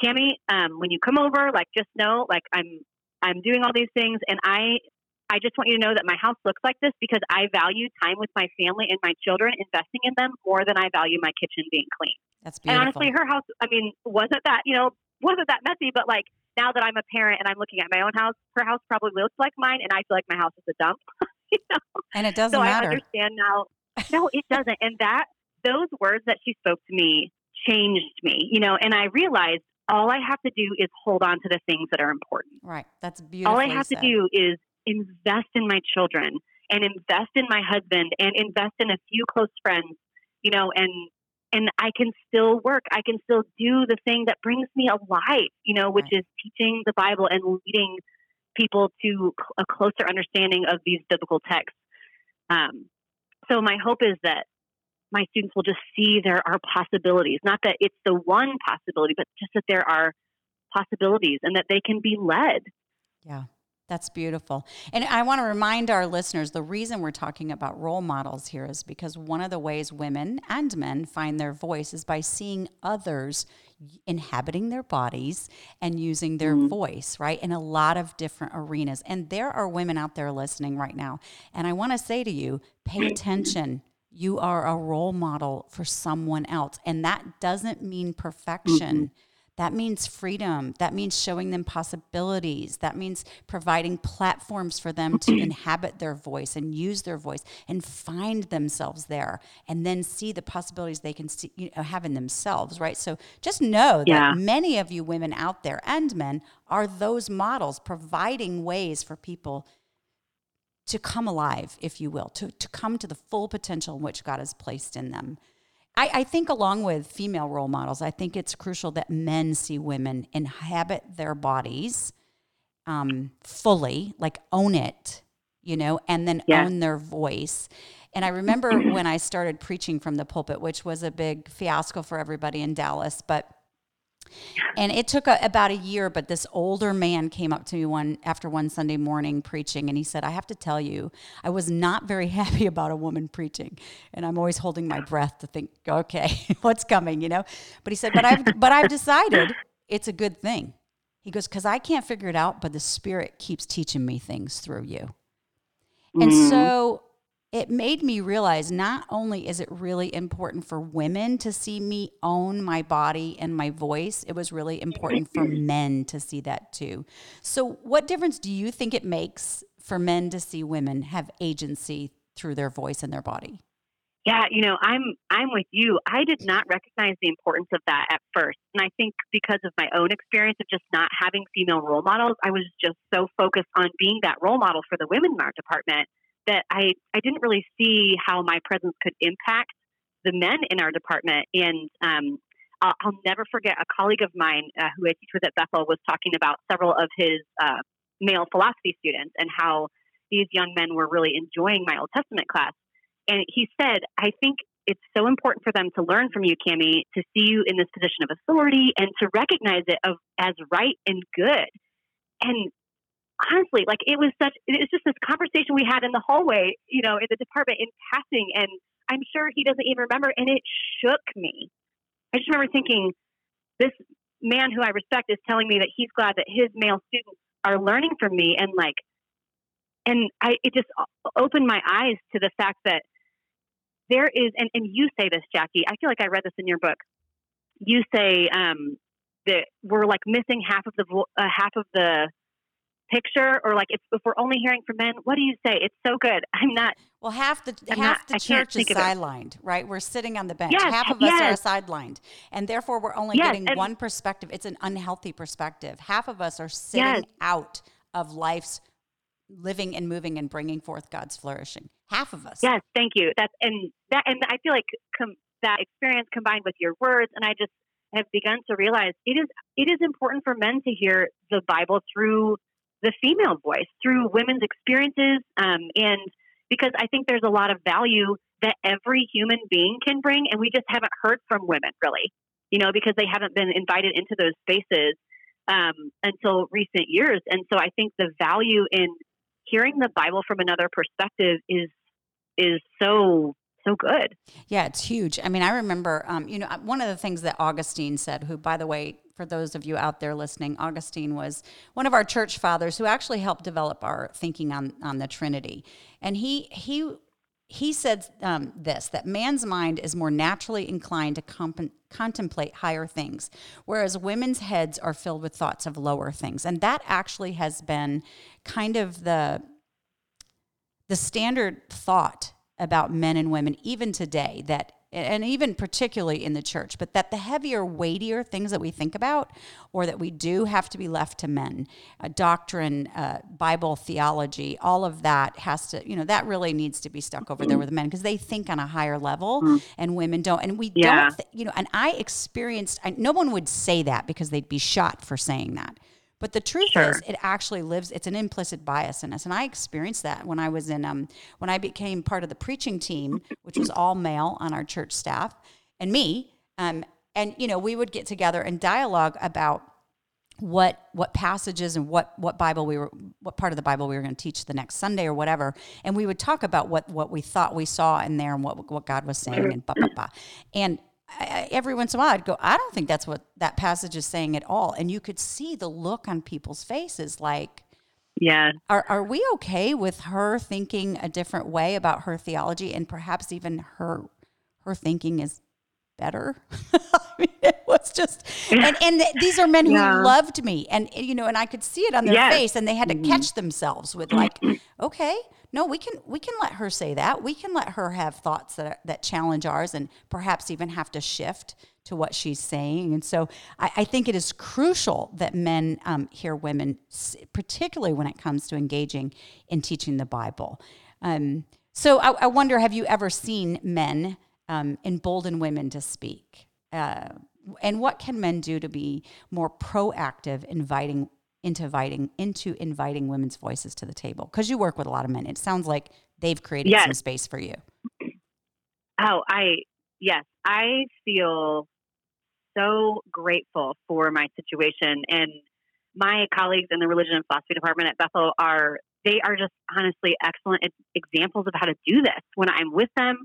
Cami, um, when you come over, like just know, like I'm, I'm doing all these things, and I, I just want you to know that my house looks like this because I value time with my family and my children, investing in them more than I value my kitchen being clean. That's beautiful. And honestly, her house, I mean, wasn't that you know, wasn't that messy, but like now that I'm a parent and I'm looking at my own house, her house probably looks like mine, and I feel like my house is a dump. you know? And it doesn't so matter. I understand now. No, it doesn't. and that those words that she spoke to me changed me. You know, and I realized all I have to do is hold on to the things that are important. Right. That's beautiful. All I have said. to do is invest in my children and invest in my husband and invest in a few close friends. You know, and and I can still work. I can still do the thing that brings me alive, you know, which right. is teaching the Bible and leading people to a closer understanding of these biblical texts. Um, so my hope is that my students will just see there are possibilities, not that it's the one possibility, but just that there are possibilities and that they can be led. Yeah. That's beautiful. And I want to remind our listeners the reason we're talking about role models here is because one of the ways women and men find their voice is by seeing others inhabiting their bodies and using their mm-hmm. voice, right? In a lot of different arenas. And there are women out there listening right now. And I want to say to you, pay attention. You are a role model for someone else. And that doesn't mean perfection. Mm-hmm that means freedom. That means showing them possibilities. That means providing platforms for them to inhabit their voice and use their voice and find themselves there and then see the possibilities they can see, you know, have in themselves, right? So just know that many of you women out there and men are those models providing ways for people to come alive, if you will, to, to come to the full potential in which God has placed in them. I, I, think, along with female role models, I think it's crucial that men see women inhabit their bodies um, fully, like own it, you know, and then yeah. own their voice. And I remember when I started preaching from the pulpit, which was a big fiasco for everybody in Dallas, but and it took a, about a year, but this older man came up to me one after one Sunday morning preaching, and he said, "I have to tell you, I was not very happy about a woman preaching, and I'm always holding my breath to think, okay, what's coming, you know." But he said, "But I've but I've decided it's a good thing." He goes, "Because I can't figure it out, but the Spirit keeps teaching me things through you." And mm-hmm. so it made me realize not only is it really important for women to see me own my body and my voice, it was really important for mm-hmm. men to see that too. So, what difference do you think it makes for men to see women have agency through their voice and their body? Yeah, you know, I'm I'm with you. I did not recognize the importance of that at first. And I think because of my own experience of just not having female role models, I was just so focused on being that role model for the women in our department that I, I didn't really see how my presence could impact the men in our department. And um, I'll, I'll, never forget a colleague of mine uh, who I teach with at Bethel was talking about several of his uh, male philosophy students and how these young men were really enjoying my Old Testament class. And he said, I think it's so important for them to learn from you, Cami, to see you in this position of authority and to recognize it of, as right and good. And honestly, like it was such, it's just this conversation we had in the hallway, you know, in the department in passing. And I'm sure he doesn't even remember. And it shook me. I just remember thinking, this man who I respect is telling me that he's glad that his male students are learning from me. And like, and I, it just opened my eyes to the fact that there is, and, and you say this, Jackie. I feel like I read this in your book. You say um, that we're like missing half of the uh, half of the picture, or like if, if we're only hearing from men. What do you say? It's so good. I'm not. Well, half the I'm half not, the church is sidelined, right? We're sitting on the bench. Yes, half of yes. us are sidelined, and therefore we're only yes, getting one perspective. It's an unhealthy perspective. Half of us are sitting out of life's living and moving and bringing forth God's flourishing. Half of us. Yes, thank you. That's and that and I feel like com- that experience combined with your words, and I just have begun to realize it is it is important for men to hear the Bible through the female voice, through women's experiences, um, and because I think there's a lot of value that every human being can bring, and we just haven't heard from women really, you know, because they haven't been invited into those spaces um, until recent years, and so I think the value in hearing the Bible from another perspective is is so so good. Yeah, it's huge. I mean, I remember, um, you know, one of the things that Augustine said, who, by the way, for those of you out there listening, Augustine was one of our church fathers who actually helped develop our thinking on on the Trinity, and he he he said um, this that man's mind is more naturally inclined to comp- contemplate higher things, whereas women's heads are filled with thoughts of lower things. And that actually has been kind of the, the standard thought about men and women, even today, that and even particularly in the church, but that the heavier, weightier things that we think about or that we do have to be left to men. Uh, doctrine, uh, Bible theology, all of that has to, you know, that really needs to be stuck over there with the men because they think on a higher level mm. and women don't. And we yeah. don't, th- you know, and I experienced, I, no one would say that because they'd be shot for saying that. But the truth sure. is, it actually lives. It's an implicit bias in us, and I experienced that when I was in um, when I became part of the preaching team, which was all male on our church staff, and me. Um, and you know, we would get together and dialogue about what what passages and what what Bible we were what part of the Bible we were going to teach the next Sunday or whatever, and we would talk about what what we thought we saw in there and what what God was saying and blah blah blah. And I, every once in a while I'd go, I don't think that's what that passage is saying at all. And you could see the look on people's faces like, yeah. Are, are we okay with her thinking a different way about her theology and perhaps even her her thinking is better? I mean, it was just, and, and these are men who loved me and, you know, and I could see it on their yes. face and they had to mm-hmm. catch themselves with like, okay, no, we can we can let her say that. We can let her have thoughts that that challenge ours, and perhaps even have to shift to what she's saying. And so, I, I think it is crucial that men um, hear women, particularly when it comes to engaging in teaching the Bible. Um, so, I, I, wonder, have you ever seen men um, embolden women to speak? Uh, and what can men do to be more proactive, inviting into inviting into inviting women's voices to the table because you work with a lot of men. It sounds like they've created yes. some space for you. Oh i yes. I feel so grateful for my situation and my colleagues in the religion and philosophy department at bethel are they are just honestly excellent examples of how to do this. When i'm with them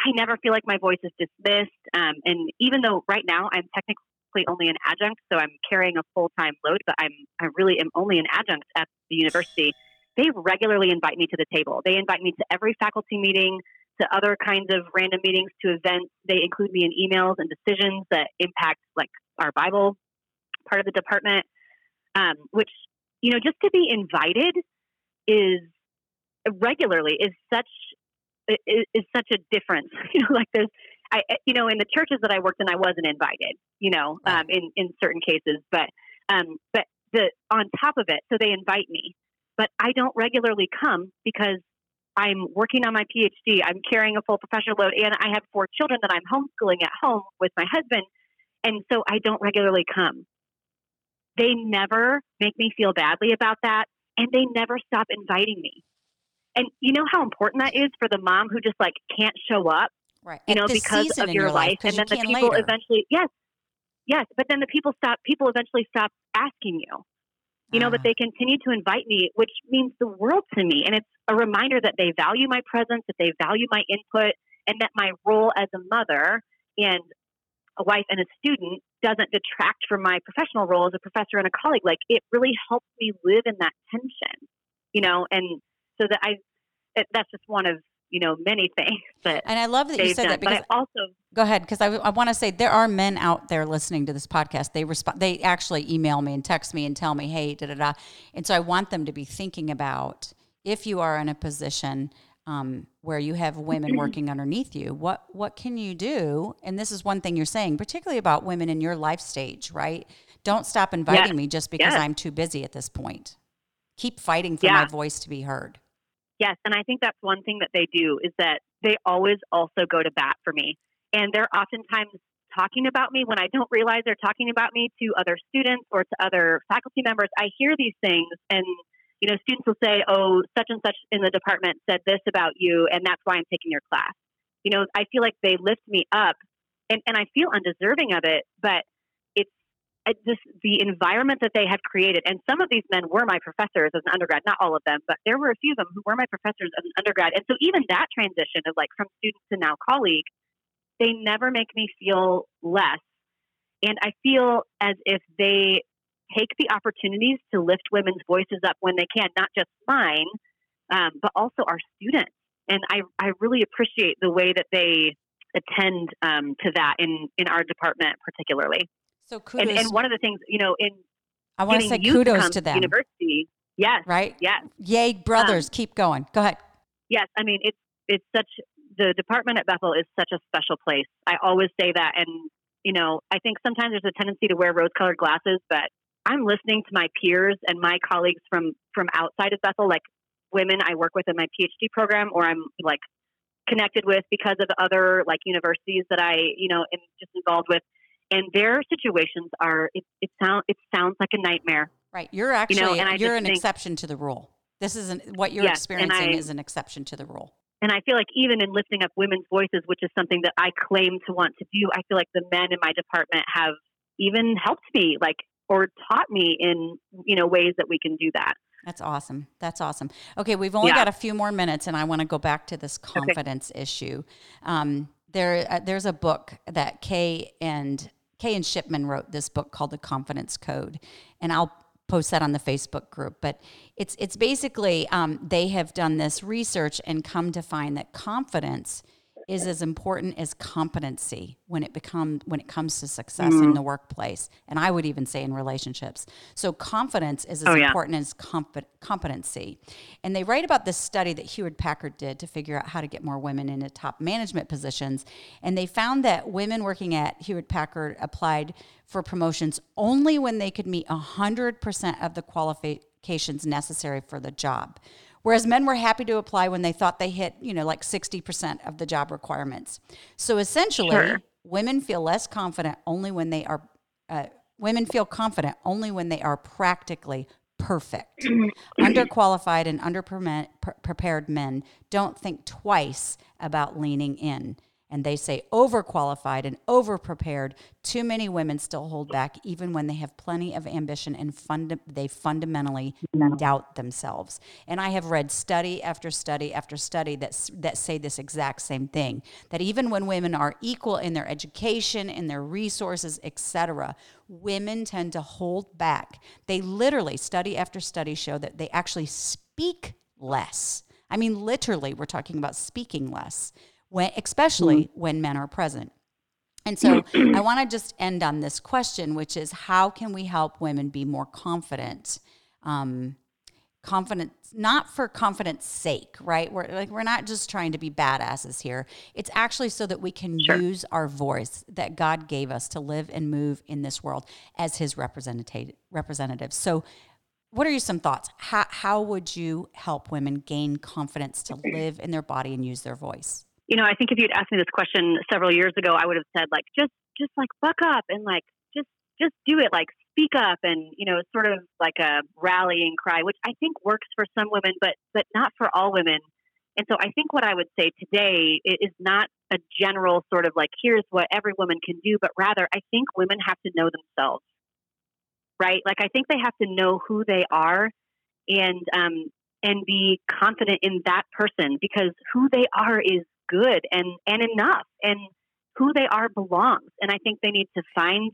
i never feel like my voice is dismissed um, and even though right now i'm technically only an adjunct, so I'm carrying a full time load, but I'm I really am only an adjunct at the university. They regularly invite me to the table. They invite me to every faculty meeting, to other kinds of random meetings, to events. They include me in emails and decisions that impact like our Bible part of the department. Um, which you know, just to be invited is regularly is such is, is such a difference. You know, like there's I, you know, in the churches that I worked in, I wasn't invited, you know, um, in, in certain cases, but, um, but the, on top of it, so they invite me, but I don't regularly come because I'm working on my PhD. I'm carrying a full professional load and I have four children that I'm homeschooling at home with my husband. And so I don't regularly come. They never make me feel badly about that. And they never stop inviting me. And you know how important that is for the mom who just like can't show up right? You know, because of your, your life, and then the people later. eventually, yes, yes, but then the people stop. People eventually stop asking you. You know, but ah. they continue to invite me, which means the world to me, and it's a reminder that they value my presence, that they value my input, and that my role as a mother and a wife and a student doesn't detract from my professional role as a professor and a colleague. Like it really helps me live in that tension, you know, and so that I, it, that's just one of you know many things that and i love that you said done. that because but I also go ahead because I, I want to say there are men out there listening to this podcast they respond they actually email me and text me and tell me hey da da da and so i want them to be thinking about if you are in a position um, where you have women working underneath you what what can you do and this is one thing you're saying particularly about women in your life stage right don't stop inviting Yes. me just because Yes. i'm too busy at this point keep fighting for Yeah. my voice to be heard Yes, and I think that's one thing that they do is that they always also go to bat for me. And they're oftentimes talking about me when I don't realize they're talking about me to other students or to other faculty members. I hear these things and you know, students will say, "Oh, such and such in the department said this about you and that's why I'm taking your class." You know, I feel like they lift me up and and I feel undeserving of it, but this the environment that they have created and some of these men were my professors as an undergrad not all of them but there were a few of them who were my professors as an undergrad. And so even that transition of like from student to now colleague they never make me feel less. And i feel as if they take the opportunities to lift women's voices up when they can not just mine um, but also our students. And I, I really appreciate the way that they attend um, to that in, in our department particularly so kudos and, and one of the things, you know, in i want to say kudos come to them university, yes, right yes, yay brothers um, keep going go ahead yes. I mean, it's it's such the department at Bethel is such a special place. I always say that, and you know, I think sometimes there's a tendency to wear rose-colored glasses, but I'm listening to my peers and my colleagues from from outside of Bethel, like women I work with in my PhD program, or I'm like connected with because of other like universities that I, you know, am just involved with. And their situations are it, it sound it sounds like a nightmare. Right. You're actually know, and you're an think- exception to the rule. This isn't what you're Yes, experiencing I- is an exception to the rule. And I feel like even in lifting up women's voices, which is something that I claim to want to do, I feel like the men in my department have even helped me, like, or taught me in, you know, ways that we can do that. That's awesome. That's awesome. Okay, we've only Yeah. got a few more minutes, and I want to go back to this confidence issue. Um, there, uh, there's a book that Kay and Kay and Shipman wrote. This book called The Confidence Code, and I'll post that on the Facebook group. But it's it's basically um, they have done this research and come to find that confidence is as important as competency when it become when it comes to success Mm-hmm. in the workplace and i would even say in relationships so confidence is as Oh, yeah. important as comp- competency and they write about this study that Hewlett Packard did to figure out how to get more women into top management positions and they found that women working at Hewlett Packard applied for promotions only when they could meet 100% of the qualifications necessary for the job whereas men were happy to apply when they thought they hit, you know, like 60% of the job requirements. So essentially, Sure. women feel less confident only when they are uh, women feel confident only when they are practically perfect. Underqualified and underprepared men don't think twice about leaning in. And they say overqualified and overprepared. Too many women still hold back, even when they have plenty of ambition and funda- they fundamentally doubt themselves. And I have read study after study after study that, that say this exact same thing that even when women are equal in their education, in their resources, etc., women tend to hold back. They literally, study after study, show that they actually speak less. I mean, literally, we're talking about speaking less, when, especially when men are present. And so I want to just end on this question, which is how can we help women be more confident? Um, confidence, not for confidence sake, right? We're like we're not just trying to be badasses here. It's actually so that we can Sure. use our voice that God gave us to live and move in this world as His representative representatives. So, what are your some thoughts? How how would you help women gain confidence to live in their body and use their voice? You know, I think if you'd asked me this question several years ago, I would have said like, just, just like buck up and like, just, just do it. Like speak up and, you know, sort of like a rallying cry, which I think works for some women, but, but not for all women. And so I think what I would say today is not a general sort of like, here's what every woman can do, but rather I think women have to know themselves, right? Like I think they have to know who they are and, um, and be confident in that person because who they are is good and, and enough and who they are belongs. And I think they need to find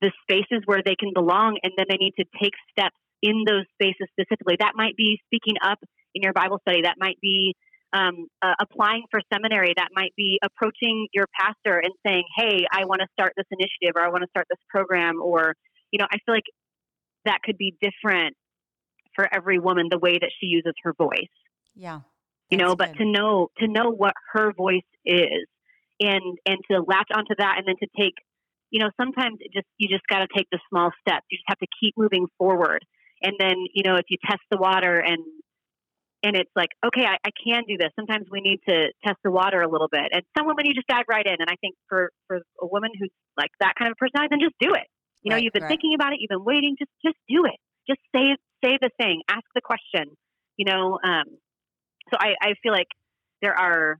the spaces where they can belong and then they need to take steps in those spaces specifically. That might be speaking up in your Bible study. That might be um, uh, applying for seminary that might be approaching your pastor and saying, "Hey, I want to start this initiative, or I want to start this program," or you know, I feel like that could be different for every woman the way that she uses her voice. Yeah, you know, but to know to know what her voice is, and and to latch onto that, and then to take, you know, sometimes it just you just got to take the small steps. You just have to keep moving forward, and then you know, if you test the water and and it's like, okay, I, I, can do this. Sometimes we need to test the water a little bit. And some women, you just dive right in. And I think for, for a woman who's like that kind of personality, then just do it. You know, right, you've been right. thinking about it, you've been waiting, just just do it. Just say say the thing, ask the question. You know, um, so I, I feel like there are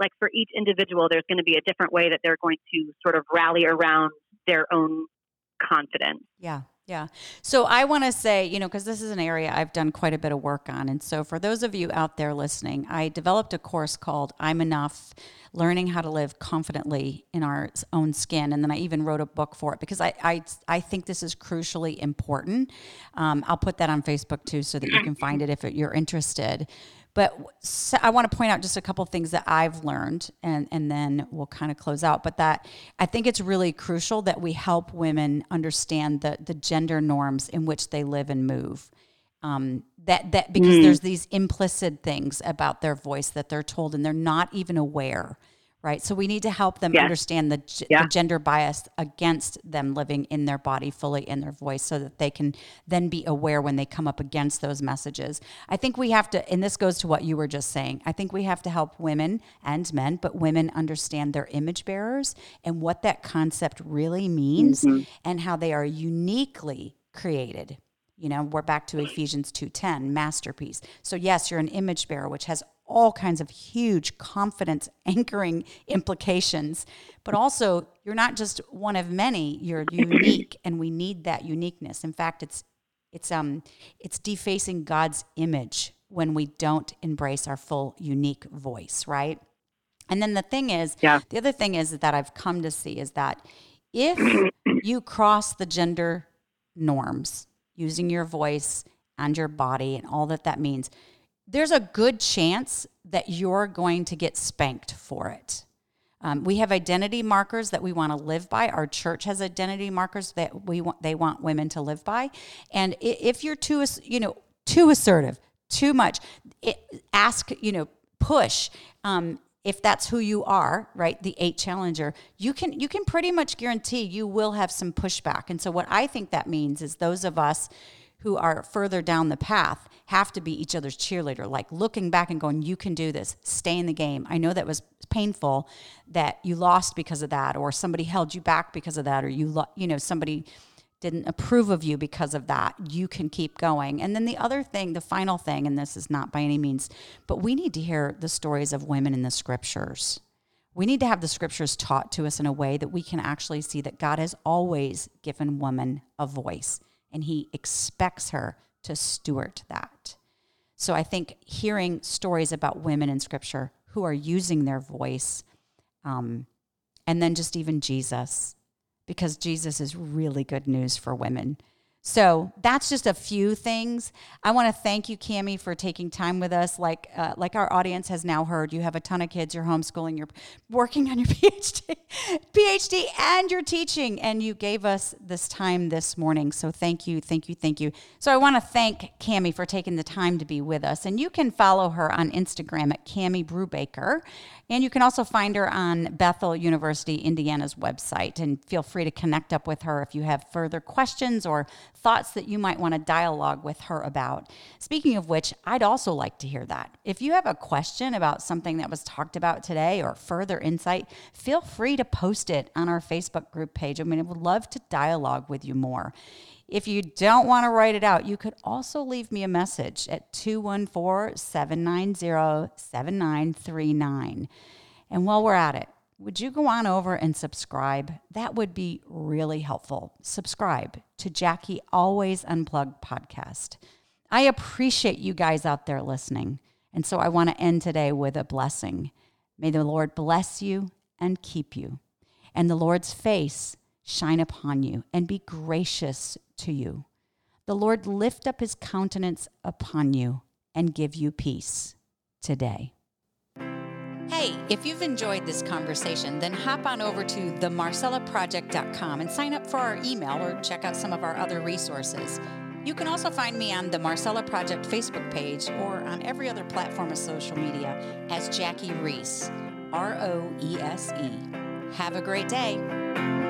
like for each individual, there's going to be a different way that they're going to sort of rally around their own confidence. Yeah. Yeah. So I want to say, you know, because this is an area I've done quite a bit of work on. And so for those of you out there listening, I developed a course called I'm Enough Learning How to Live Confidently in Our Own Skin. And then I even wrote a book for it because I, I, I think this is crucially important. Um, I'll put that on Facebook too so that you can find it if you're interested. But so I want to point out just a couple things that I've learned, and, and then we'll kind of close out. But that I think it's really crucial that we help women understand the, the gender norms in which they live and move. Um, that that because mm. there's these implicit things about their voice that they're told and they're not even aware right? So we need to help them understand the, yeah. the, gender bias against them living in their body fully in their voice so that they can then be aware when they come up against those messages. I think we have to, and this goes to what you were just saying, I think we have to help women and men, but women understand their image bearers and what that concept really means mm-hmm. and how they are uniquely created you know we're back to ephesians 2.10 masterpiece so yes you're an image bearer which has all kinds of huge confidence anchoring implications. But also, you're not just one of many, you're unique, and we need that uniqueness. In fact, it's it's um it's defacing God's image when we don't embrace our full unique voice, right? And then the thing is, yeah. the other thing is that I've come to see is that if you cross the gender norms using your voice and your body and all that that means, there's a good chance that you're going to get spanked for it. Um, we have identity markers that we want to live by. Our church has identity markers that we want they want women to live by. And if you're too you know too assertive, too much, it, ask you know push. Um, if that's who you are, right, the eight challenger, you can you can pretty much guarantee you will have some pushback. And so what I think that means is those of us who are further down the path have to be each other's cheerleader, like looking back and going, You can do this, stay in the game. I know that was painful that you lost because of that, or somebody held you back because of that, or you, lo- you know, somebody didn't approve of you because of that. You can keep going. And then the other thing, the final thing, and this is not by any means, but we need to hear the stories of women in the scriptures. We need to have the scriptures taught to us in a way that we can actually see that God has always given woman a voice and he expects her to steward that. So I think hearing stories about women in scripture who are using their voice, um, and then just even Jesus, because Jesus is really good news for women. So that's just a few things. I want to thank you, Cami, for taking time with us. Like uh, like our audience has now heard, you have a ton of kids. You're homeschooling. You're working on your PhD, PhD, and you're teaching. And you gave us this time this morning. So thank you, thank you, thank you. So I want to thank Cami for taking the time to be with us. And you can follow her on Instagram at Cami Brubaker. And you can also find her on Bethel University, Indiana's website. And feel free to connect up with her if you have further questions or thoughts that you might want to dialogue with her about. Speaking of which, I'd also like to hear that. If you have a question about something that was talked about today or further insight, feel free to post it on our Facebook group page. I mean, I would love to dialogue with you more. If you don't want to write it out, you could also leave me a message at 214 790 7939. And while we're at it, would you go on over and subscribe? That would be really helpful. Subscribe to Jackie Always Unplugged podcast. I appreciate you guys out there listening. And so I want to end today with a blessing. May the Lord bless you and keep you, and the Lord's face shine upon you and be gracious to you. The Lord lift up his countenance upon you and give you peace. today. Hey, if you've enjoyed this conversation, then hop on over to themarcellaproject.com and sign up for our email or check out some of our other resources. You can also find me on the Marcella Project Facebook page or on every other platform of social media as Jackie Roese, R O E S E. Have a great day.